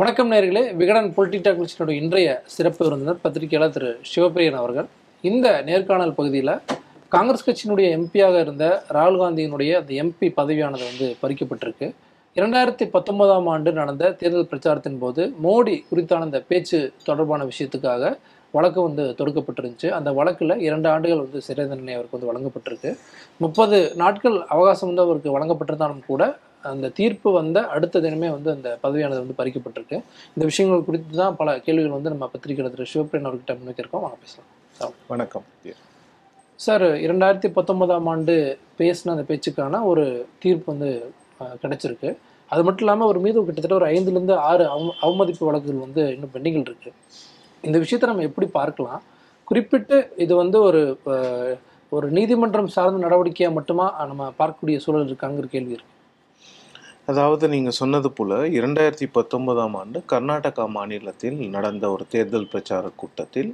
வணக்கம் நேர்களே. விகடன் பொலிட்டிக் நிகழ்ச்சியினுடைய இன்றைய சிறப்பு விருந்தினர் பத்திரிகையாளர் திரு சிவபிரியன் அவர்கள். இந்த நேர்காணல் பகுதியில் காங்கிரஸ் கட்சியினுடைய எம்பியாக இருந்த ராகுல் காந்தியினுடைய அந்த எம்பி பதவியானது வந்து பறிக்கப்பட்டிருக்கு. இரண்டாயிரத்தி பத்தொன்பதாம் ஆண்டு நடந்த தேர்தல் பிரச்சாரத்தின் போது மோடி குறித்தான அந்த பேச்சு தொடர்பான விஷயத்துக்காக வழக்கு வந்து தொடுக்கப்பட்டிருந்துச்சு. அந்த வழக்கில் இரண்டு ஆண்டுகள் வந்து சிறை தண்டனை அவருக்கு வந்து வழங்கப்பட்டிருக்கு. முப்பது நாட்கள் அவகாசம் வந்து அவருக்கு வழங்கப்பட்டிருந்தாலும் கூட அந்த தீர்ப்பு வந்த அடுத்த தினமே வந்து அந்த பதவியானது வந்து பறிக்கப்பட்டிருக்கு. இந்த விஷயங்கள் குறித்து தான் பல கேள்விகள் வந்து நம்ம பத்திரிகையாளர் திரு சிவபிரியன் அவர்கிட்ட முன்வைக்கிறோம் வாங்க பேசலாம். வணக்கம். சார் இரண்டாயிரத்தி பத்தொன்பதாம் ஆண்டு பேசின அந்த பேச்சுக்கான ஒரு தீர்ப்பு வந்து கிடைச்சிருக்கு. அது மட்டும் இல்லாமல் ஒரு மீது கிட்டத்தட்ட ஒரு ஐந்துலேருந்து ஆறு அவ அவமதிப்பு வழக்குகள் வந்து இன்னும் பெண்டிங்கில் இருக்கு. இந்த விஷயத்தை நம்ம எப்படி பார்க்கலாம்? குறிப்பிட்டு இது வந்து ஒரு ஒரு நீதிமன்றம் சார்ந்த நடவடிக்கையாக மட்டுமா நம்ம பார்க்கக்கூடிய சூழல் இருக்காங்கிற கேள்வி இருக்கு. அதாவது நீங்கள் சொன்னது போல் இரண்டாயிரத்தி பத்தொன்பதாம் ஆண்டு கர்நாடகா மாநிலத்தில் நடந்த ஒரு தேர்தல் பிரச்சார கூட்டத்தில்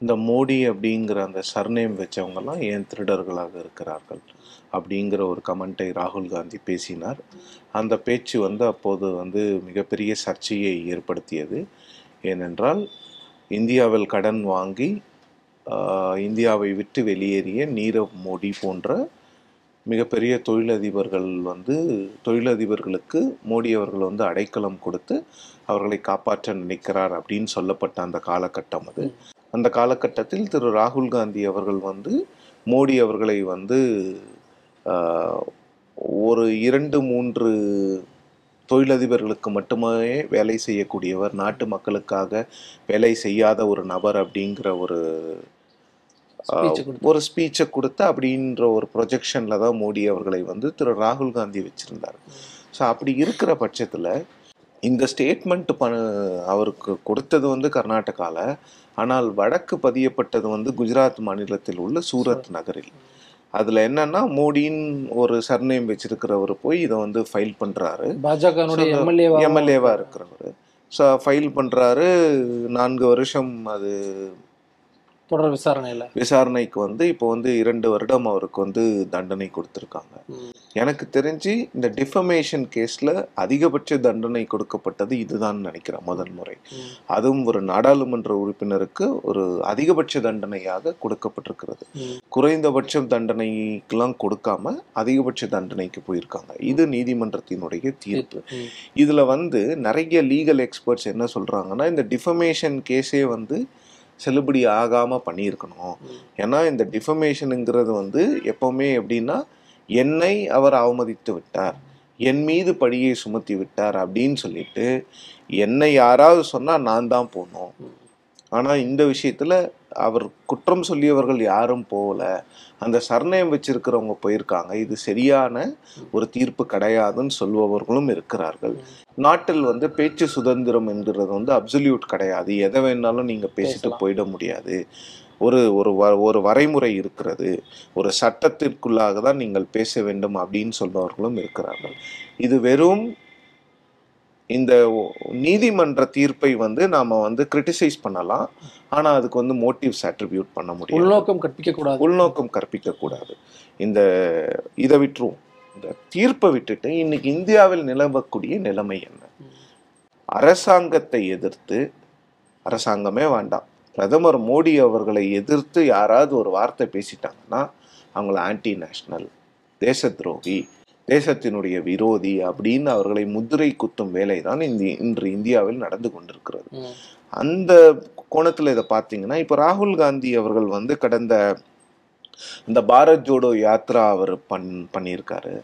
இந்த மோடி அப்படிங்கிற அந்த சர்நேம் வச்சவங்கெல்லாம் ஏன் திருடர்களாக இருக்கிறார்கள் அப்படிங்கிற ஒரு கமெண்ட்டை ராகுல் காந்தி பேசினார். அந்த பேச்சு வந்து அப்போது வந்து மிகப்பெரிய சர்ச்சையை ஏற்படுத்தியது. ஏனென்றால் இந்தியாவில் கடன் வாங்கி இந்தியாவை விட்டு வெளியேறிய நீரவ் மோடி போன்ற மிகப்பெரிய தொழிலதிபர்கள் வந்து தொழிலதிபர்களுக்கு மோடி அவர்கள் வந்து அடைக்கலம் கொடுத்து அவர்களை காப்பாற்ற நினைக்கிறார் அப்படின்னு சொல்லப்பட்ட அந்த காலகட்டம் அது அந்த காலகட்டத்தில் திரு ராகுல் காந்தி அவர்கள் வந்து மோடி அவர்களை வந்து ஒரு இரண்டு மூன்று தொழிலதிபர்களுக்கு மட்டுமே வேலை செய்யக்கூடியவர் நாட்டு மக்களுக்காக வேலை செய்யாத ஒரு நபர் அப்படிங்கிற ஒரு. ஒரு ஸ்பீச்சை கொடுத்து அப்படின்ற ஒரு ப்ரொஜெக்ஷனில் தான் மோடி அவர்களை வந்து திரு ராகுல் காந்தி வச்சிருந்தார். ஸோ அப்படி இருக்கிற பட்சத்தில் இந்த ஸ்டேட்மெண்ட் ப அவருக்கு கொடுத்தது வந்து கர்நாடகாவில் ஆனால் வழக்கு பதியப்பட்டது வந்து குஜராத் மாநிலத்தில் உள்ள சூரத் நகரில். அதில் என்னன்னா மோடின்னு ஒரு சர்நேம் வச்சிருக்கிறவர் போய் இதை வந்து ஃபைல் பண்ணுறாரு எம்எல்ஏவா எம்எல்ஏவாக இருக்கிறவர். ஸோ ஃபைல் பண்ணுறாரு நான்கு வருஷம் அது தொடர் விசாரணையில்? விசாரணைக்கு வந்து இப்போ வந்து இரண்டு வருடம் அவருக்கு வந்து தண்டனை கொடுத்துருக்காங்க. எனக்கு தெரிஞ்சு இந்த டிஃபமேஷன் கேஸில் அதிகபட்ச தண்டனை கொடுக்கப்பட்டது இதுதான் நினைக்கிறேன் முதல் முறை. அதுவும் ஒரு நாடாளுமன்ற உறுப்பினருக்கு ஒரு அதிகபட்ச தண்டனையாக கொடுக்கப்பட்டிருக்கிறது. குறைந்தபட்ச தண்டனைக்கெல்லாம் கொடுக்காம அதிகபட்ச தண்டனைக்கு போயிருக்காங்க. இது நீதிமன்றத்தினுடைய தீர்ப்பு. இதுல வந்து நிறைய லீகல் எக்ஸ்பர்ட்ஸ் என்ன சொல்றாங்கன்னா இந்த டிஃபமேஷன் கேஸே வந்து செல்லுபடி ஆகாமல் பண்ணியிருக்கணும். ஏன்னா இந்த டிஃபமேஷனுங்கிறது வந்து எப்போவுமே எப்படின்னா என்னை அவர் அவமதித்து விட்டார். என் மீது படியை சுமத்தி விட்டார் அப்படின்னு சொல்லிட்டு என்னை யாராவது சொன்னால் நான் தான் போகணும் ஆனால் இந்த விஷயத்தில் அவர் குற்றம் சொல்லியவர்கள் யாரும் போகல. அந்த சர்ணயம் வச்சிருக்கிறவங்க போயிருக்காங்க. இது சரியான ஒரு தீர்ப்பு கிடையாதுன்னு சொல்பவர்களும் இருக்கிறார்கள். நாட்டில் வந்து பேச்சு சுதந்திரம் என்கிறது வந்து அப்சல்யூட் கிடையாது. எதை வேணாலும் நீங்க பேசிட்டு. போயிட முடியாது. ஒரு ஒரு வ- ஒரு வரைமுறை இருக்கிறது. ஒரு சட்டத்திற்குள்ளாக தான் நீங்கள் பேச வேண்டும் அப்படின்னு சொல்பவர்களும் இருக்கிறார்கள். இது வெறும் இந்த நீதிமன்ற தீர்ப்பை வந்து நாம வந்து கிரிட்டிசைஸ் பண்ணலாம். ஆனா அதுக்கு வந்து மோட்டிவ்ஸ் அட்ரிபியூட் பண்ண முடியும் உள்நோக்கம் கற்பிக்க கூடாது. உள்நோக்கம் கற்பிக்க கூடாது. இந்த இதை விட்டுருவோம் இந்த தீர்ப்பை விட்டுட்டு இன்னைக்கு இந்தியாவில் நிலவக்கூடிய நிலைமை என்ன? அரசாங்கத்தை எதிர்த்து அரசாங்கமே வேண்டாம். பிரதமர் மோடி அவர்களை எதிர்த்து யாராவது ஒரு வார்த்தை பேசிட்டாங்கன்னா அவங்கள ஆன்டி நேஷனல் தேச துரோகி தேசத்தினுடைய விரோதி அப்படின்னு அவர்களை முத்திரை குத்தும் வேலை தான் இந்த இன்று இந்தியாவில் நடந்து கொண்டிருக்கிறது. அந்த கோணத்துல இதை பார்த்தீங்கன்னா இப்போ ராகுல் காந்தி அவர்கள் வந்து கடந்த இந்த பாரத் ஜோடோ யாத்ரா அவர் பண் பண்ணியிருக்காரு.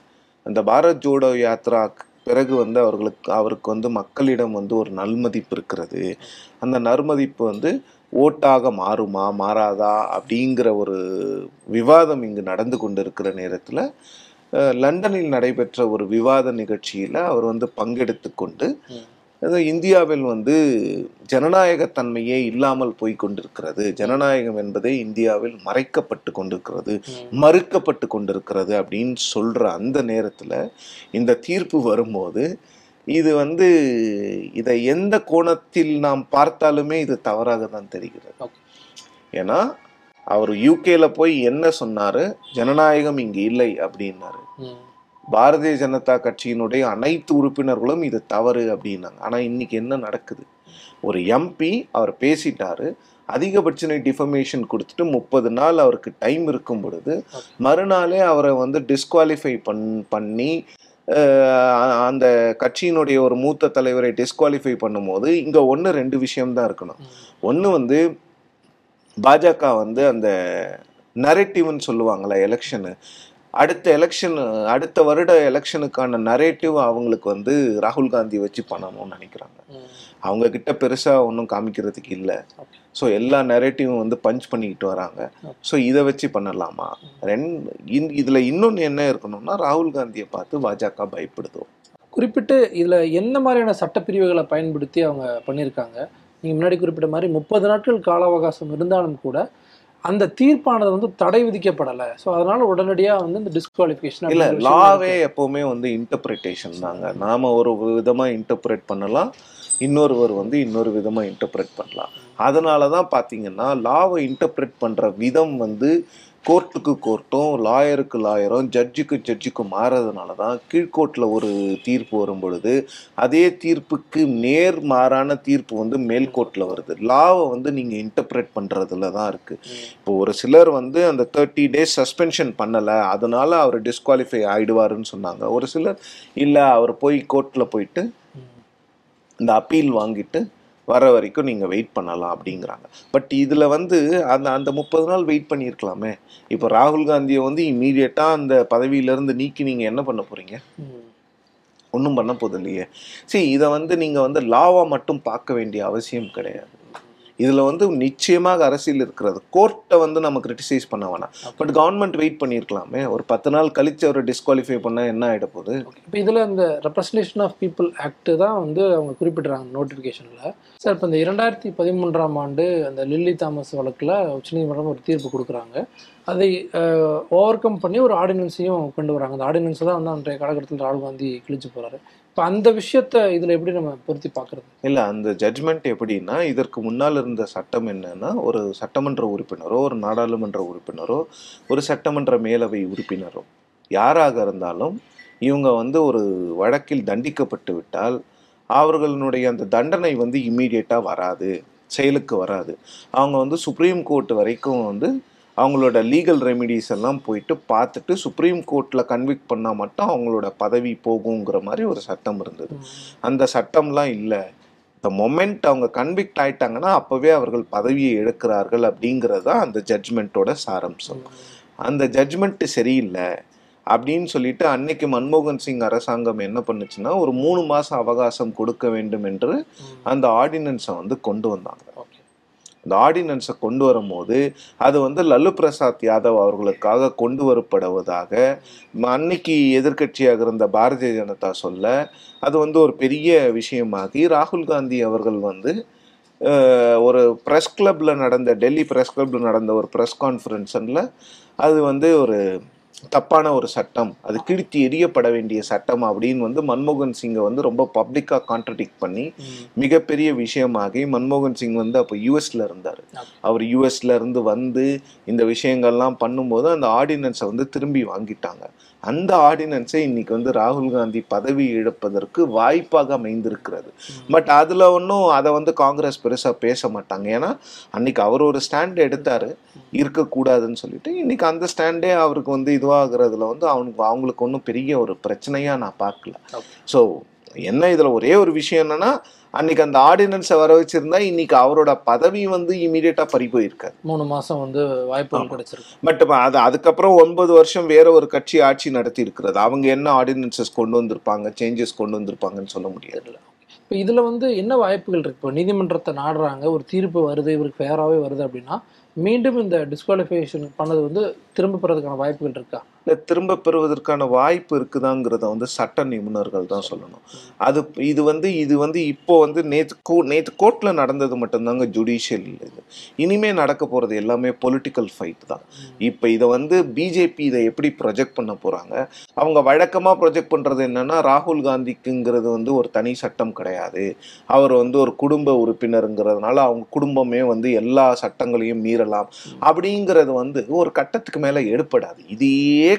அந்த பாரத் ஜோடோ யாத்ரா பிறகு வந்து அவர்களுக்கு அவருக்கு வந்து மக்களிடம் வந்து ஒரு நல்மதிப்பு இருக்கிறது. அந்த நற்மதிப்பு வந்து ஓட்டாக மாறுமா மாறாதா அப்படிங்கிற ஒரு விவாதம் இங்கு நடந்து கொண்டிருக்கிற நேரத்தில் லண்டனில் நடைபெற்ற ஒரு விவாத நிகழ்ச்சியில் அவர் வந்து பங்கெடுத்து கொண்டு இந்தியாவில் வந்து ஜனநாயகத்தன்மையே இல்லாமல் போய் கொண்டிருக்கிறது ஜனநாயகம் என்பதே இந்தியாவில் மறைக்கப்பட்டு கொண்டிருக்கிறது. மறுக்கப்பட்டு கொண்டிருக்கிறது அப்படின்னு சொல்ற அந்த நேரத்துல இந்த தீர்ப்பு வரும்போது இது வந்து இதை எந்த கோணத்தில் நாம் பார்த்தாலுமே இது தவறாக தான் தெரிகிறது. ஏன்னா அவர் யூகேல போய் என்ன சொன்னாரு? ஜனநாயகம் இங்கு இல்லை அப்படின்னாரு. பாரதிய ஜனதா கட்சியினுடைய அனைத்து உறுப்பினர்களும் இது தவறு அப்படின்னாங்க. ஆனா இன்னைக்கு என்ன நடக்குது? ஒரு எம்பி அவர் பேசிட்டாரு. அதிகபட்ச டிஃபமேஷன் கொடுத்துட்டு முப்பது நாள் அவருக்கு டைம் இருக்கும் பொழுது மறுநாளே அவரை வந்து டிஸ்குவாலிஃபை பண் பண்ணி அந்த கட்சியினுடைய ஒரு மூத்த தலைவரை டிஸ்குவாலிஃபை பண்ணும்போது இங்க ஒன்று ரெண்டு விஷயம்தான் இருக்கணும். ஒன்று வந்து பாஜக வந்து அந்த நரேட்டிவ்னு சொல்லுவாங்கள்ல எலெக்ஷனு அடுத்த எலெக்ஷன் அடுத்த வருட எலெக்ஷனுக்கான நரேட்டிவ் அவங்களுக்கு வந்து ராகுல் காந்தி வச்சு பண்ணணும்னு நினைக்கிறாங்க. அவங்க கிட்ட பெருசா ஒன்றும் காமிக்கிறதுக்கு இல்லை. ஸோ எல்லா நரேட்டிவும் வந்து பஞ்ச் பண்ணிக்கிட்டு வராங்க. ஸோ இதை வச்சு பண்ணலாமா? ரெண்டு இன் இதுல இன்னொன்று என்ன இருக்கணும்னா ராகுல் காந்தியை பார்த்து பாஜக பயப்படுதோ? குறிப்பிட்டு இதுல என்ன மாதிரியான சட்டப்பிரிவுகளை பயன்படுத்தி அவங்க பண்ணியிருக்காங்க முன்னாடி குறிப்பிட்ட மாதிரி முப்பது நாட்கள் கால அவகாசம் இருந்தாலும் கூட அந்த தீர்ப்பானது வந்து தடை விதிக்கப்படலை. ஸோ அதனால உடனடியா வந்து இந்த டிஸ்குவாலிஃபிகேஷன் இல்ல லாவே எப்பவுமே வந்து இன்டர்பிரிட்டேஷன் தாங்க. நாம ஒரு விதமா இன்டர்பிரேட் பண்ணலாம் இன்னொருவர் வந்து இன்னொரு விதமா இன்டர்பிரேட் பண்ணலாம். அதனால தான் பார்த்தீங்கன்னா லாவை இன்டர்பிரேட் பண்ற விதம் வந்து கோர்ட்டுக்கு கோர்ட்டும் லாயருக்கு லாயரும் ஜட்ஜுக்கு ஜட்ஜுக்கும் மாறதுனால தான் கீழ்கோர்ட்டில் ஒரு தீர்ப்பு வரும் பொழுது அதே தீர்ப்புக்கு நேர் மாறான தீர்ப்பு வந்து மேல்கோர்ட்டில் வருது. லாவை வந்து நீங்கள் இன்டர்பிரேட் பண்ணுறதுல தான் இருக்குது இப்போ ஒரு சிலர் வந்து அந்த தேர்ட்டி டேஸ் சஸ்பென்ஷன் பண்ணலை அதனால் அவர் டிஸ்குவாலிஃபை ஆகிடுவாருன்னு சொன்னாங்க. ஒரு சிலர் இல்லை அவர் போய் கோர்ட்டில் போயிட்டு இந்த அப்பீல் வாங்கிட்டு வர வரைக்கும் நீங்கள் வெயிட் பண்ணலாம் அப்படிங்கிறாங்க. பட் இதில் வந்து அந்த அந்த முப்பது நாள் வெயிட் பண்ணியிருக்கலாமே இப்போ ராகுல் காந்தியை வந்து இம்மீடியட்டாக அந்த பதவியிலேருந்து நீக்கி நீங்கள் என்ன பண்ண போகிறீங்க ஒன்றும் பண்ண போது இல்லையே. சரி இதை வந்து நீங்கள் வந்து லாவாக மட்டும் பார்க்க வேண்டிய அவசியம் கிடையாது. இதில் வந்து நிச்சயமாக அரசியல் இருக்கிறது. கோர்ட்டை வந்து நம்ம கிரிட்டிசைஸ் பண்ண வேணாம். பட் கவர்மெண்ட் வெயிட் பண்ணியிருக்கலாமே ஒரு பத்து நாள் கழிச்சு அவரை டிஸ்குவாலிஃபை பண்ணால் என்ன ஆகிட போகுது? இப்போ இதில் இந்த ரெப்ரசன்டேஷன் ஆஃப் பீப்புள் ஆக்ட் தான் வந்து அவங்க குறிப்பிடுறாங்க நோட்டிஃபிகேஷனில் சார் இப்போ இந்த இரண்டாயிரத்தி பதிமூன்றாம் ஆண்டு அந்த லில்லி தாமஸ் வழக்கில் உச்சநீதிமன்றம் ஒரு தீர்ப்பு கொடுக்குறாங்க. அதை ஓவர் கம் பண்ணி ஒரு ஆர்டினன்ஸையும் கொண்டு வராங்க. அந்த ஆர்டினன்ஸை தான் வந்து அன்றைய காலகட்டத்தில் ராகுல் காந்தி கிழிச்சு போகிறாரு இப்போ அந்த விஷயத்தை இதில் எப்படி நம்ம பொருத்தி பார்க்குறது இல்லை அந்த ஜட்ஜ்மெண்ட் எப்படின்னா இதற்கு முன்னால் இருந்த சட்டம் என்னன்னா ஒரு சட்டமன்ற உறுப்பினரோ ஒரு நாடாளுமன்ற உறுப்பினரோ ஒரு சட்டமன்ற மேலவை உறுப்பினரோ யாராக இருந்தாலும் இவங்க வந்து ஒரு வழக்கில் தண்டிக்கப்பட்டு விட்டால் அவர்களுடைய அந்த தண்டனை வந்து இம்மீடியட்டாக வராது செயலுக்கு வராது. அவங்க வந்து சுப்ரீம் கோர்ட் வரைக்கும் வந்து அவங்களோட லீகல் ரெமிடிஸ் எல்லாம் போயிட்டு பார்த்துட்டு சுப்ரீம் கோர்ட்டில் கன்விக்ட் பண்ணால் மட்டும் அவங்களோட பதவி போகுங்கிற மாதிரி ஒரு சட்டம் இருந்தது. அந்த சட்டம்லாம் இல்லை. த மொமெண்ட் அவங்க கன்விக்ட் ஆயிட்டாங்கன்னா அப்போவே அவர்கள் பதவியை எடுக்கிறார்கள் அப்படிங்கிறது தான் அந்த ஜட்ஜ்மெண்ட்டோட சாரம்சம். அந்த ஜட்ஜ்மெண்ட் சரியில்லை அப்படின்னு சொல்லிட்டு அன்னைக்கு மன்மோகன் சிங் அரசாங்கம் என்ன பண்ணுச்சுன்னா ஒரு மூணு மாசம் அவகாசம் கொடுக்க வேண்டும் என்று அந்த ஆர்டினன்ஸை வந்து கொண்டு வந்தாங்க. இந்த ஆர்டினன்ஸை கொண்டு வரும்போது அது வந்து லல்லு பிரசாத் யாதவ் அவர்களுக்காக கொண்டு வரப்படுவதாக அன்னைக்கு எதிர்க்கட்சியாக இருந்த பாரதிய ஜனதா சொல்ல அது வந்து ஒரு பெரிய விஷயமாகி ராகுல் காந்தி அவர்கள் வந்து ஒரு ப்ரெஸ் கிளப்பில் நடந்த டெல்லி ப்ரெஸ் கிளப்ல நடந்த ஒரு ப்ரெஸ் கான்ஃபரன்ஸில் அது வந்து ஒரு தப்பான ஒரு சட்டம் அது கிழித்து எரியப்பட வேண்டிய சட்டம் அப்படின்னு வந்து மன்மோகன் சிங்கை வந்து ரொம்ப பப்ளிக்காக கான்ட்ரடிக்ட் பண்ணி மிகப்பெரிய விஷயமாகி மன்மோகன் சிங் வந்து அப்போ யூஎஸ்ல இருந்தார். அவர் யூஎஸ்ல இருந்து வந்து இந்த விஷயங்கள்லாம் பண்ணும்போது அந்த ஆர்டினன்ஸை வந்து திரும்பி வாங்கிட்டாங்க. அந்த ஆர்டினன்ஸை இன்னைக்கு வந்து ராகுல் காந்தி பதவி இழப்பதற்கு வாய்ப்பாக அமைந்திருக்கிறது. பட் அதுல ஒன்றும் அதை வந்து காங்கிரஸ் பெருசா பேச மாட்டாங்க. ஏன்னா அன்னைக்கு அவர் ஒரு ஸ்டாண்ட் எடுத்தாரு. இருக்கக்கூடாதுன்னு சொல்லிட்டு இன்னைக்கு அந்த ஸ்டாண்டே அவருக்கு வந்து இதுவாகிறதுல வந்து அவனுக்கு அவங்களுக்கு ஒன்றும் பெரிய ஒரு பிரச்சனையா நான் பார்க்கல. ஸோ என்ன? இதுல ஒரே ஒரு விஷயம் என்னன்னா அன்னைக்கு அந்த ஆர்டினன்ஸை வர வச்சிருந்தா இன்னைக்கு அவரோட பதவி வந்து இமீடியட்டா பறி போயிருக்காரு. மூணு மாசம் வந்து வாய்ப்புகள் கிடைச்சிருக்கு. பட் அது அதுக்கப்புறம் ஒன்பது வருஷம் வேற ஒரு கட்சி ஆட்சி நடத்தி இருக்கிறது அவங்க என்ன ஆர்டினன்சஸ் கொண்டு வந்திருப்பாங்க சேஞ்சஸ் கொண்டு வந்திருப்பாங்கன்னு சொல்ல முடியாது. இப்போ இதுல வந்து என்ன வாய்ப்புகள் இருக்கு? இப்போ நீதிமன்றத்தை நாடுறாங்க ஒரு தீர்ப்பு வருது இவருக்கு ஃபேராகவே வருது அப்படின்னா மீண்டும் இந்த டிஸ்குவாலிஃபிகேஷன் பண்ணது வந்து திரும்ப பெறதுக்கான வாய்ப்புகள் இருக்கா? இல்லை திரும்ப பெறுவதற்கான வாய்ப்பு இருக்குதாங்கிறத வந்து சட்ட நிபுணர்கள் தான் சொல்லணும். அது இது வந்து இது வந்து இப்போ வந்து நேற்று கோ நேற்று கோர்ட்டில் நடந்தது மட்டும்தாங்க ஜுடிஷியல் இது. இனிமே நடக்க போகிறது எல்லாமே பொலிட்டிக்கல் ஃபைட் தான். இப்போ இதை வந்து பிஜேபி இதை எப்படி ப்ரொஜெக்ட் பண்ண போகிறாங்க அவங்க வழக்கமாக ப்ரொஜெக்ட் பண்ணுறது என்னென்னா ராகுல் காந்திக்குங்கிறது வந்து ஒரு தனி சட்டம் கிடையாது. அவர் வந்து ஒரு குடும்ப உறுப்பினருங்கிறதுனால அவங்க குடும்பமே வந்து எல்லா சட்டங்களையும் மீறலாம். அப்படிங்கிறது வந்து ஒரு கட்டத்துக்கு மேல எடுப்படாது இதே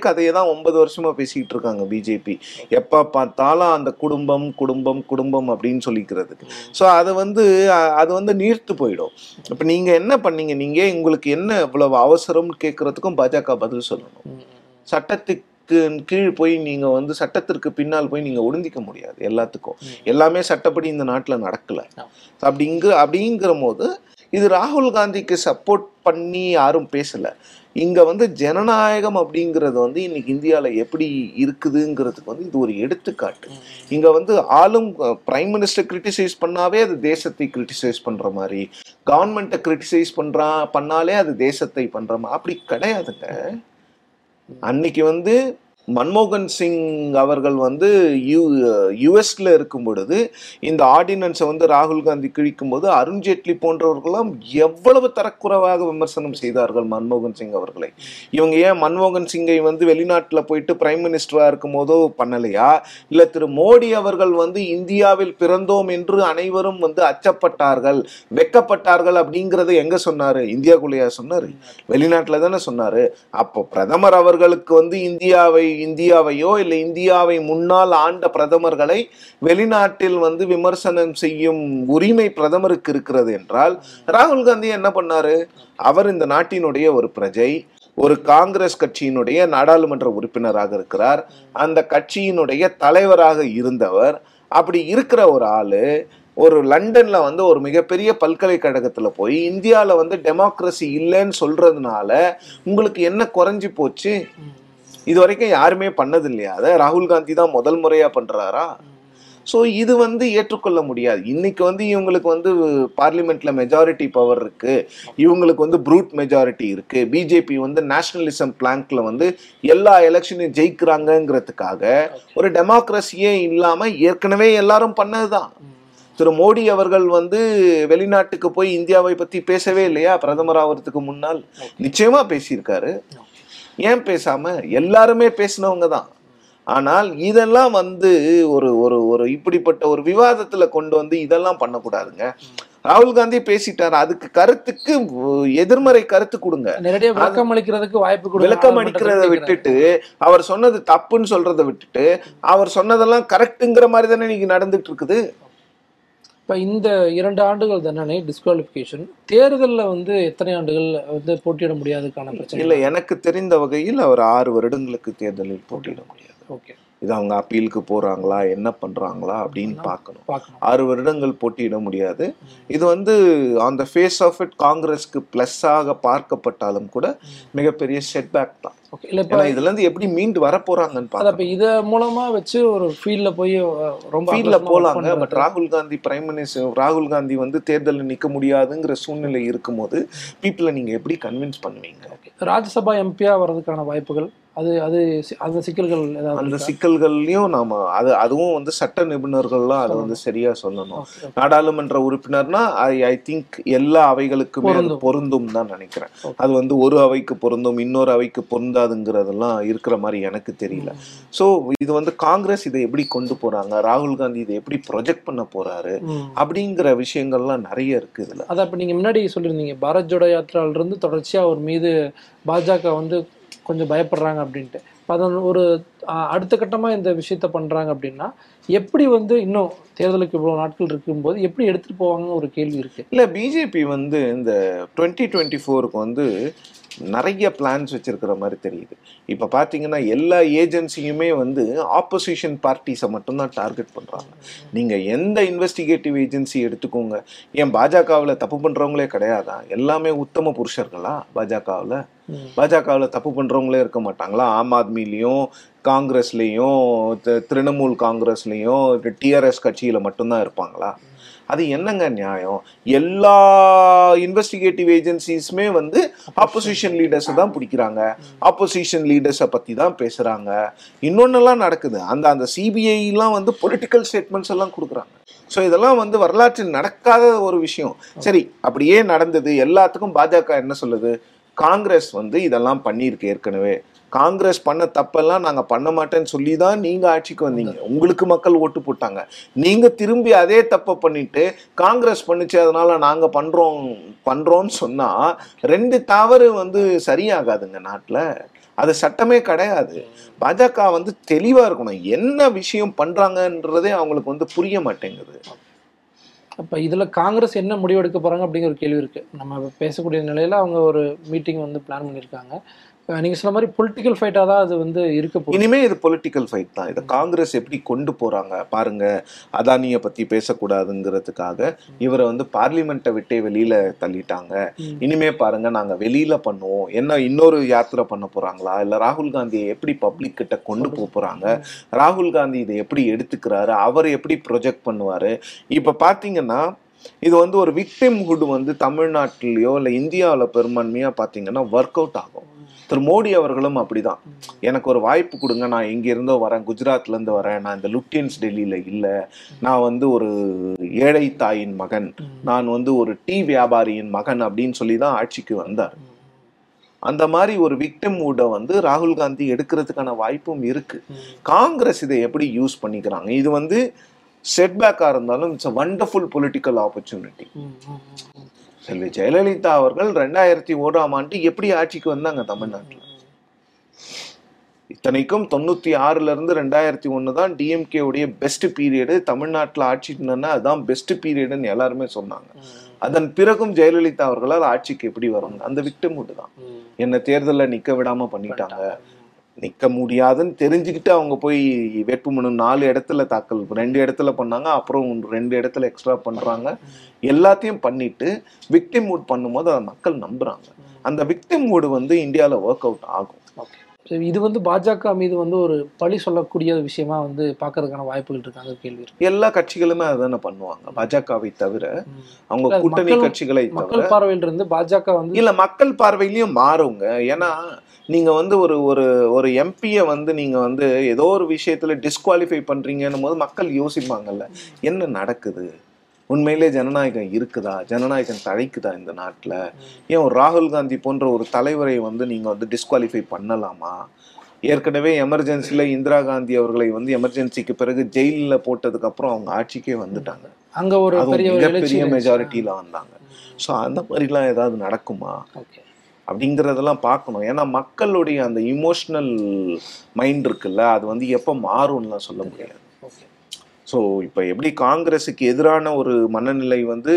கதையை தான் ஒன்பது வருஷமா பேசிக்கிட்டு இருக்காங்க பிஜேபி எப்ப பார்த்தாலும் அந்த குடும்பம் குடும்பம் குடும்பம் அப்படின்னு சொல்லிக்கிறதுக்கு. ஸோ அது வந்து அது வந்து நீர்த்து போயிடும். இப்போ நீங்க என்ன பண்ணீங்க? நீங்க உங்களுக்கு என்ன இவ்வளவு அவசரம்னு கேட்கறதுக்கும் பாஜக பதில் சொல்லணும். சட்டத்துக்கு கீழ் போய் நீங்க வந்து சட்டத்திற்கு பின்னால் போய் நீங்க ஒடுந்திக்க முடியாது எல்லாத்துக்கும். எல்லாமே சட்டப்படி இந்த நாட்டுல நடக்கல. ஆமா. அப்படிங்க அப்படிங்கிற போது இது ராகுல் காந்திக்கு சப்போர்ட் பண்ணி யாரும் பேசல. இங்க வந்து ஜனநாயகம் அப்படிங்கிறது வந்து இன்னைக்கு இந்தியால எப்படி இருக்குதுங்கிறதுக்கு வந்து இது ஒரு எடுத்துக்காட்டு. இங்க வந்து ஆளும் பிரைம் மினிஸ்டர் கிரிட்டிசைஸ் பண்ணாவே அது தேசத்தை கிரிட்டிசைஸ் பண்ற மாதிரி. கவர்மெண்ட்டை கிரிட்டிசைஸ் பண்றா பண்ணாலே அது தேசத்தை பண்ற மாதிரி அப்படி கிடையாதுங்க. அன்னைக்கு வந்து மன்மோகன் சிங் அவர்கள் வந்து யூ யுஎஸ்ல இருக்கும் பொழுது இந்த ஆர்டினன்ஸை வந்து ராகுல் காந்தி கிழிக்கும் போது அருண்ஜேட்லி போன்றவர்களும் எவ்வளவு தரக்குறைவாக விமர்சனம் செய்தார்கள் மன்மோகன் சிங் அவர்களை. இவங்க ஏன் மன்மோகன் சிங்கை வந்து வெளிநாட்டில் போயிட்டு பிரைம் மினிஸ்டராக இருக்கும் போதோ பண்ணலையா? இல்லை திரு மோடி அவர்கள் வந்து இந்தியாவில் பிறந்தோம் என்று அனைவரும் வந்து அச்சப்பட்டார்கள் வெக்கப்பட்டார்கள் அப்படிங்கிறத எங்க சொன்னாரு? இந்தியாக்குள்ளேயா சொன்னாரு? வெளிநாட்டில் தானே சொன்னாரு. அப்போ பிரதமர் அவர்களுக்கு வந்து இந்தியாவை இந்தியாவையோ இல்லை இந்தியாவை முன்னால் ஆண்ட பிரதமர்களை வெளிநாட்டில் வந்து விமர்சனம் செய்யும் உரிமை பிரதமருக்கு இருக்கிறது என்றால் ராகுல் காந்தி என்ன பண்ணாரு? அவர் இந்த நாட்டினுடைய ஒரு பிரஜை ஒரு காங்கிரஸ் கட்சியினுடைய நாடாளுமன்ற உறுப்பினராக இருக்கிறார். அந்த கட்சியினுடைய தலைவராக இருந்தவர். அப்படி இருக்கிற ஒரு ஆளு ஒரு லண்டன்ல வந்து ஒரு மிகப்பெரிய பல்கலைக்கழகத்துல போய் இந்தியாவில் வந்து டெமோக்ரஸி இல்லைன்னு சொல்றதுனால உங்களுக்கு என்ன குறைஞ்சி போச்சு? இது வரைக்கும் யாருமே பண்ணது இல்லையா அதை ராகுல் காந்தி தான் முதல் முறையா பண்றாரா? ம், ஸோ இது வந்து ஏற்றுக்கொள்ள முடியாது. இன்னைக்கு வந்து இவங்களுக்கு வந்து பார்லிமெண்ட்ல மெஜாரிட்டி பவர் இருக்கு. இவங்களுக்கு வந்து ப்ரூட் மெஜாரிட்டி இருக்கு. பிஜேபி வந்து நேஷனலிசம் பிளாங்க்ல வந்து எல்லா எலெக்ஷனையும் ஜெயிக்கிறாங்கங்கிறதுக்காக ஒரு டெமோக்ரஸியே இல்லாம ஏற்கனவே எல்லாரும் பண்ணதுதான். திரு மோடி அவர்கள் வந்து வெளிநாட்டுக்கு போய் இந்தியாவை பத்தி பேசவே இல்லையா? பிரதமர் ஆவறதுக்கு முன்னால் நிச்சயமா பேசியிருக்காரு. ஏன் பேசாம? எல்லாருமே பேசினவங்க தான் ஆனால் இதெல்லாம் வந்து ஒரு ஒரு ஒரு இப்படிப்பட்ட ஒரு விவாதத்துல கொண்டு வந்து இதெல்லாம் பண்ணக்கூடாதுங்க. ராகுல் காந்தி பேசிட்டாரு. அதுக்கு கருத்துக்கு எதிர்மறை கருத்து கொடுங்க. விளக்கம் அளிக்கிறதுக்கு வாய்ப்பு. விளக்கம் அளிக்கிறத. விட்டுட்டு அவர் சொன்னது தப்புன்னு சொல்றதை விட்டுட்டு அவர் சொன்னதெல்லாம் கரெக்ட்டுங்கிற மாதிரி தானே இன்னைக்கு நடந்துட்டு இருக்குது. இப்ப இந்த இரண்டு ஆண்டுகள் தண்டனை டிஸ்குவாலிஃபிகேஷன் தேர்தல்ல வந்து எத்தனை ஆண்டுகள் வந்து போட்டியிட முடியாதுக்கான பிரச்சனை இல்ல எனக்கு தெரிந்த வகையில் அவர் ஆறு வருடங்களுக்கு தேர்தலில் போட்டியிட முடியாது. ஓகே. இது அவங்க அப்பீலுக்கு போறாங்களா? என்ன பண்றாங்களா? அப்படின்னு பார்க்கணும். ஆறு வருடங்கள் போட்டியிட முடியாது. இது வந்து on the face of it காங்கிரஸ்க்கு பிளஸ்ஸாக பார்க்கப்பட்டாலும் கூட மிகப்பெரிய செட்பேக் தான். இல்ல இதுல இருந்து எப்படி மீண்டு வர போறாங்கன்னு அத பார்க்கணும். இப்ப இத மூலமா வச்சு ஒரு ஃபீல்ட்ல போய் ரொம்ப ஃபீல்ட்ல பண்றது. பட் ராகுல் காந்தி பிரைம் மினிஸ்டர் ராகுல் காந்தி வந்து தேர்தலில் நிக்க முடியாதுங்கிற சூழ்நிலை இருக்கும்போது பீப்புளை நீங்க எப்படி கன்வின்ஸ் பண்ணுவீங்க. ராஜ்யசபா எம்பியா வர்றதுக்கான வாய்ப்புகள்? அது அது அந்த சிக்கல்கள் அந்த? சிக்கல்கள்லயும் நாம அது அதுவும் வந்து சட்ட நிபுணர்கள்லாம் அதை வந்து சரியா சொல்லணும். நாடாளுமன்ற உறுப்பினர்னா ஐ ஐ திங்க் எல்லா அவைகளுக்குமே அது பொருந்தும். தான் நினைக்கிறேன். அது வந்து ஒரு அவைக்கு பொருந்தும் இன்னொரு அவைக்கு பொருந்தாதுங்கிறதெல்லாம் இருக்கிற மாதிரி எனக்கு தெரியல ஸோ இது வந்து காங்கிரஸ் இதை எப்படி கொண்டு போறாங்க ராகுல் காந்தி இதை எப்படி ப்ரொஜெக்ட் பண்ண போறாரு. அப்படிங்கிற விஷயங்கள்லாம் நிறைய இருக்கு இதுல அதான் இப்போ நீங்கள் முன்னாடி சொல்லியிருந்தீங்க பாரத் ஜோடோ யாத்திரால இருந்து தொடர்ச்சியாக அவர் மீது பாஜக வந்து கொஞ்சம் பயப்படுறாங்க அப்படின்ட்டு. இப்போ அதன் ஒரு அடுத்த கட்டமாக இந்த விஷயத்த பண்ணுறாங்க அப்படின்னா எப்படி வந்து இன்னும் தேர்தலுக்கு இவ்வளோ நாட்கள் இருக்கும்போது எப்படி எடுத்துகிட்டு போவாங்கன்னு ஒரு கேள்வி இருக்குது இல்லை பிஜேபி வந்து இந்த டுவெண்ட்டி டுவெண்ட்டி ஃபோருக்கு வந்து நிறைய பிளான்ஸ் வச்சுருக்கிற மாதிரி தெரியுது. இப்போ பார்த்தீங்கன்னா எல்லா ஏஜென்சியுமே வந்து ஆப்போசிஷன் பார்ட்டிஸை மட்டும்தான் டார்கெட் பண்ணுறாங்க நீங்கள் எந்த இன்வெஸ்டிகேட்டிவ் ஏஜென்சி எடுத்துக்கோங்க. ஏன் பாஜகவில் தப்பு பண்ணுறவங்களே கிடையாதா? எல்லாமே உத்தம புருஷர்களா பாஜகவில்? பாஜகவுல தப்பு பண்றவங்களே இருக்க மாட்டாங்களா? ஆம் ஆத்மிலையும் காங்கிரஸ்லயும் திரிணாமுல் காங்கிரஸ்லயும் டிஆர்எஸ் கட்சியில மட்டும்தான் இருப்பாங்களா? அது என்னங்க நியாயம்? எல்லா இன்வெஸ்டிகேட்டிவ் ஏஜென்சிஸுமே வந்து ஆப்போசிஷன் லீடர்ஸை தான் பிடிக்கிறாங்க. ஆப்போசிஷன் லீடர்ஸை பத்தி தான் பேசுறாங்க. இன்னொன்னெல்லாம் நடக்குது. அந்த அந்த சிபிஐலாம் வந்து பொலிட்டிக்கல் ஸ்டேட்மெண்ட்ஸ் எல்லாம் கொடுக்குறாங்க. ஸோ இதெல்லாம் வந்து வரலாற்றில் நடக்காத ஒரு விஷயம். சரி அப்படியே நடந்தது. எல்லாத்துக்கும் பாஜக என்ன சொல்லுது? காங்கிரஸ் வந்து இதெல்லாம் பண்ணியிருக்கு ஏற்கனவே. காங்கிரஸ் பண்ண தப்பெல்லாம் நாங்க பண்ண மாட்டேன்னு சொல்லி தான் நீங்க ஆட்சிக்கு வந்தீங்க. உங்களுக்கு மக்கள் ஓட்டு போட்டாங்க. நீங்க திரும்பி அதே தப்பை பண்ணிட்டு காங்கிரஸ் பண்ணுச்சு அதனால நாங்க பண்றோம் பண்றோம்னு சொன்னா ரெண்டு தவறு வந்து சரியாகாதுங்க நாட்டுல. அது சட்டமே கிடையாது. பாஜக வந்து தெளிவா இருக்கணும். என்ன விஷயம் பண்றாங்கன்றதே அவங்களுக்கு வந்து புரிய மாட்டேங்குது. அப்போ இதில் காங்கிரஸ் என்ன முடிவெடுக்க போகிறாங்க அப்படிங்கிற ஒரு கேள்வி இருக்குது நம்ம பேசக்கூடிய நிலையில் அவங்க ஒரு மீட்டிங் வந்து பிளான் பண்ணியிருக்காங்க. அஹ் நீங்க சொன்ன மாதிரி பொலிட்டிக்கல் ஃபைட்டா தான் அது வந்து இருக்க போகுது. இனிமே இது பொலிட்டிக்கல் ஃபைட் தான். இதை காங்கிரஸ் எப்படி கொண்டு போறாங்க? பாருங்க அதானியை பத்தி பேசக்கூடாதுங்கிறதுக்காக இவரை வந்து பார்லிமெண்ட்டை விட்டே வெளியில தள்ளிட்டாங்க. இனிமே பாருங்க நாங்க வெளியில பண்ணுவோம். என்ன இன்னொரு யாத்திரை பண்ண போறாங்களா? இல்ல ராகுல் காந்தியை எப்படி பப்ளிக் கிட்ட கொண்டு போக போறாங்க? ராகுல் காந்தி இதை எப்படி எடுத்துக்கிறாரு? அவர் எப்படி ப்ரொஜெக்ட் பண்ணுவாரு? இப்ப பாத்தீங்கன்னா இது வந்து ஒரு விக்டிம்ஹுட் வந்து தமிழ்நாட்டிலயோ இல்ல இந்தியாவுல பெரும்பான்மையா பாத்தீங்கன்னா ஒர்க் அவுட் ஆகும். திரு மோடி அவர்களும் அப்படிதான். எனக்கு ஒரு வாய்ப்பு கொடுங்க நான் எங்க இருந்தோ வரேன் குஜராத்ல இருந்து வரேன் நான் இந்த லுட்டியன்ஸ் டெல்லியில இல்ல. நான் வந்து ஒரு ஏழை தாயின் மகன் நான் வந்து ஒரு டீ வியாபாரியின் மகன் அப்படின்னு சொல்லி தான் ஆட்சிக்கு வந்தார். அந்த மாதிரி ஒரு விக்டிம் மூட வந்து ராகுல் காந்தி எடுக்கிறதுக்கான வாய்ப்பும் இருக்கு. காங்கிரஸ் இதை எப்படி யூஸ் பண்ணிக்கிறாங்க? இது வந்து செட்பேக்காக இருந்தாலும் it's a wonderful political opportunity Selvi Jayalalithaa அவர்கள் ரெண்டாயிரத்தி ஓராம் ஆண்டு எப்படி ஆட்சிக்கு வந்தாங்க தமிழ்நாட்டில்? இத்தனைக்கும் தொண்ணூத்தி ஆறுல இருந்து ரெண்டாயிரத்தி ஒன்று தான் டிஎம்கே உடைய பெஸ்ட் பீரியடு தமிழ்நாட்டில் ஆட்சி இருந்ததுன்னா அதுதான் பெஸ்ட் பீரியடுன்னு எல்லாருமே சொன்னாங்க. அதன் பிறகும் ஜெயலலிதா அவர்களால் ஆட்சிக்கு எப்படி வரும் அந்த விக்டிம் தான் என்ன தேர்தலில் நிக்க விடாம பண்ணிட்டாங்க. நிக்க முடியாதுன்னு தெரிஞ்சுக்கிட்டு அவங்க போய் வேட்புமனு நாலு இடத்துல தாக்கல் ரெண்டு இடத்துல பண்ணாங்க அப்புறம் ரெண்டு இடத்துல எக்ஸ்ட்ரா பண்றாங்க. எல்லாத்தையும் பண்ணிட்டு விக்டிம் மூட் பண்ணும்போது அதை மக்கள் நம்புறாங்க. அந்த விக்டிம் மூடு வந்து இந்தியாவில் ஒர்க் அவுட் ஆகும். இது வந்து பாஜக மீது வந்து ஒரு பழி சொல்லக்கூடிய விஷயமா வந்து பார்க்கறதுக்கான வாய்ப்புகள் இருக்காங்க கேள்வி எல்லா கட்சிகளுமே அதுதானே பண்ணுவாங்க. பாஜகவை தவிர. அவங்க கூட்டணி கட்சிகளை மக்கள் பார்வையில் இருந்து பாஜக வந்து இல்ல மக்கள் பார்வையிலயும் மாறுங்க. ஏன்னா நீங்க வந்து ஒரு ஒரு ஒரு எம்பியை வந்து நீங்க வந்து ஏதோ ஒரு விஷயத்துல டிஸ்குவாலிஃபை பண்றீங்கன்னும் போது மக்கள் யோசிப்பாங்கல்ல என்ன நடக்குது? உண்மையிலே ஜனநாயகம் இருக்குதா? ஜனநாயகம் தழைக்குதா இந்த நாட்டுல? ஏன் ஒரு ராகுல் காந்தி போன்ற ஒரு தலைவரை வந்து நீங்க வந்து டிஸ்குவாலிஃபை பண்ணலாமா? ஏற்கனவே எமர்ஜென்சில இந்திரா காந்தி அவர்களை வந்து எமர்ஜென்சிக்கு பிறகு ஜெயிலில் போட்டதுக்கு அப்புறம் அவங்க ஆட்சிக்கே வந்துட்டாங்க. அங்க ஒரு பெரிய. மெஜாரிட்டியில வந்தாங்க. ஸோ அந்த மாதிரிலாம் ஏதாவது நடக்குமா? ஓகே அப்படிங்கிறதெல்லாம் பார்க்கணும். ஏன்னா மக்களுடைய அந்த இமோஷனல் மைண்ட் இருக்குல்ல அது வந்து எப்போ மாறும்லாம் சொல்ல முடியாது. ஓகே ஸோ இப்போ எப்படி காங்கிரஸுக்கு எதிரான ஒரு மனநிலை வந்து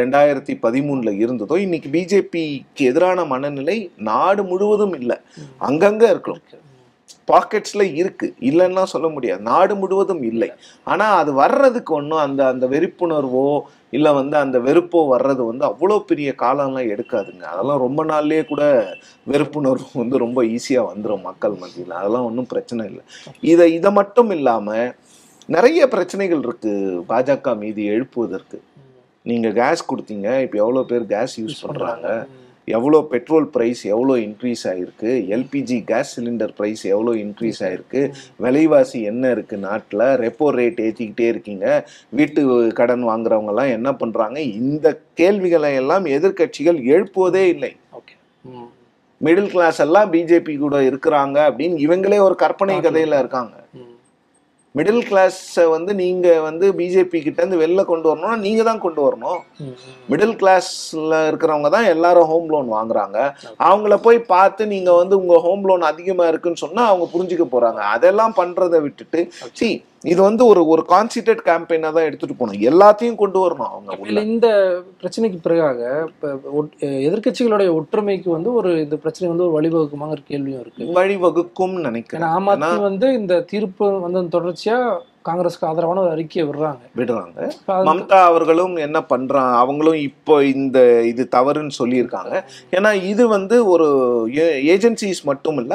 ரெண்டாயிரத்தி பதிமூணுல இருந்ததோ இன்னைக்கு பிஜேபிக்கு எதிரான மனநிலை நாடு முழுவதும் இல்லை. அங்கங்க இருக்கலாம். பாக்கெட்ஸ்ல இருக்கு. இல்லைன்னா சொல்ல முடியாது. நாடு முழுவதும் இல்லை. ஆனா அது வர்றதுக்கு ஒன்றும் அந்த அந்த வெறுப்புணர்வோ இல்ல வந்து அந்த வெறுப்போ வர்றது வந்து அவ்வளோ பெரிய காலம்லாம் எடுக்காதுங்க. அதெல்லாம் ரொம்ப நாள்லயே கூட வெறுப்புணர்வு வந்து ரொம்ப ஈஸியா வந்துடும் மக்கள் மத்தியில். அதெல்லாம் ஒன்றும் பிரச்சனை இல்லை. இதை இதை மட்டும் இல்லாம நிறைய பிரச்சனைகள் இருக்கு பாஜக மீது எழுப்புவதற்கு. நீங்க கேஸ் கொடுத்தீங்க. இப்போ எவ்வளோ பேர் கேஸ் யூஸ் பண்றாங்க. எவ்வளோ பெட்ரோல் ப்ரைஸ் எவ்வளோ இன்க்ரீஸ் ஆயிருக்கு? எல்பிஜி கேஸ் சிலிண்டர் ப்ரைஸ் எவ்வளோ இன்க்ரீஸ் ஆயிருக்கு? விலைவாசி என்ன இருக்கு நாட்டில்? ரெப்போ ரேட் ஏற்றிக்கிட்டே இருக்கீங்க. வீட்டு கடன் வாங்குறவங்கலாம் என்ன பண்றாங்க? இந்த கேள்விகளை எல்லாம் எதிர்க்கட்சிகள் எழுப்புவதே இல்லை. ஓகே மிடில் கிளாஸ் எல்லாம் பிஜேபி கூட இருக்கிறாங்க அப்படின்னு இவங்களே ஒரு கற்பனை கதையில இருக்காங்க. மிடில் கிளாஸை வந்து நீங்க வந்து பிஜேபி கிட்ட இருந்து வெளில கொண்டு வரணும்னா நீங்க தான் கொண்டு வரணும். மிடில் கிளாஸ்ல இருக்கிறவங்க தான் எல்லாரும் ஹோம் லோன் வாங்குறாங்க. அவங்கள போய் பார்த்து நீங்க வந்து உங்க ஹோம் லோன் அதிகமா இருக்குன்னு சொன்னா அவங்க புரிஞ்சுக்க போறாங்க. அதெல்லாம் பண்றதை விட்டுட்டு சி இது வந்து ஒரு ஒரு கான்சிடெட் கேம்பெயினா தான் எடுத்துட்டு போகணும் எல்லாத்தையும் கொண்டு வரணும் அவங்க இந்த பிரச்சனைக்கு பிறகாக இப்ப எதிர்க்கட்சிகளுடைய ஒற்றுமைக்கு வந்து ஒரு இந்த பிரச்சனை வந்து ஒரு வழிவகுக்குமாங்கிற கேள்வியும் இருக்கு. வழிவகுக்கும் நினைக்கிறேன். ஆம் வந்து இந்த தீர்ப்பு வந்து தொடர்ச்சியா காங்கிரஸ்க்கு ஆதரவான ஒரு அறிக்கையை விடுறாங்க. விடுறாங்க. மம்தா அவர்களும் என்ன பண்றாங்க? அவங்களும் இப்போ இந்த இது தவறுன்னு சொல்லியிருக்காங்க. ஏன்னா இது வந்து ஒரு ஏஜென்சிஸ் மட்டும் இல்ல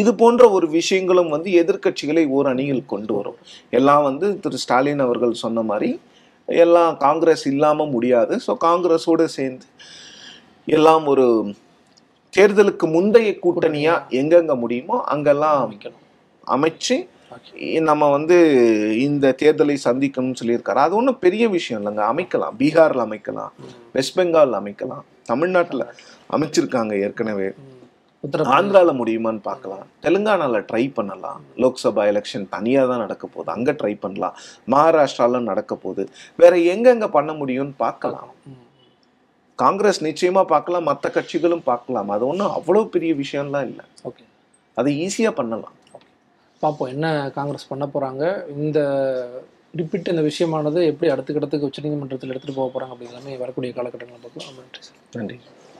இது போன்ற ஒரு விஷயங்களும் வந்து எதிர்க்கட்சிகளை ஓர் அணியில் கொண்டு வரும். எல்லாம் வந்து திரு ஸ்டாலின் அவர்கள் சொன்ன மாதிரி எல்லாம் காங்கிரஸ் இல்லாம முடியாது. ஸோ காங்கிரஸோட சேர்ந்து எல்லாம் ஒரு தேர்தலுக்கு முந்தைய கூட்டணியா எங்கெங்க முடியுமோ அங்கெல்லாம் அமைக்கணும். அமைச்சு நம்ம வந்து இந்த தேர்தலை சந்திக்கணும்னு சொல்லியிருக்காரு. அது ஒன்றும் பெரிய விஷயம் இல்லைங்க. அமைக்கலாம். பீகார்ல அமைக்கலாம். வெஸ்ட் பெங்கால் அமைக்கலாம். தமிழ்நாட்டில் அமைச்சிருக்காங்க ஏற்கனவே. ஆந்திரால முடியுமான்னு பார்க்கலாம். தெலுங்கானால ட்ரை பண்ணலாம். லோக்சபா எலெக்ஷன் தனியா தான் நடக்க போகுது. அங்க ட்ரை பண்ணலாம். மகாராஷ்டிரால நடக்க போகுது. வேற எங்கெங்க பண்ண முடியும்னு பார்க்கலாம். காங்கிரஸ் நிச்சயமா பார்க்கலாம். மற்ற கட்சிகளும் பார்க்கலாம். அது ஒன்றும் அவ்வளவு பெரிய விஷயம்லாம் இல்லை. ஓகே. அது ஈஸியா பண்ணலாம். பார்ப்போம் என்ன காங்கிரஸ் பண்ண போகிறாங்க இந்த ரிப்பீட் இந்த விஷயமானது எப்படி அடுத்த கட்டத்துக்கு உச்சநீதிமன்றத்தில் எடுத்துகிட்டு போக போறாங்க அப்படிங்கிறமே வரக்கூடிய காலகட்டங்களை பார்க்கலாம். நன்றி சார். நன்றி.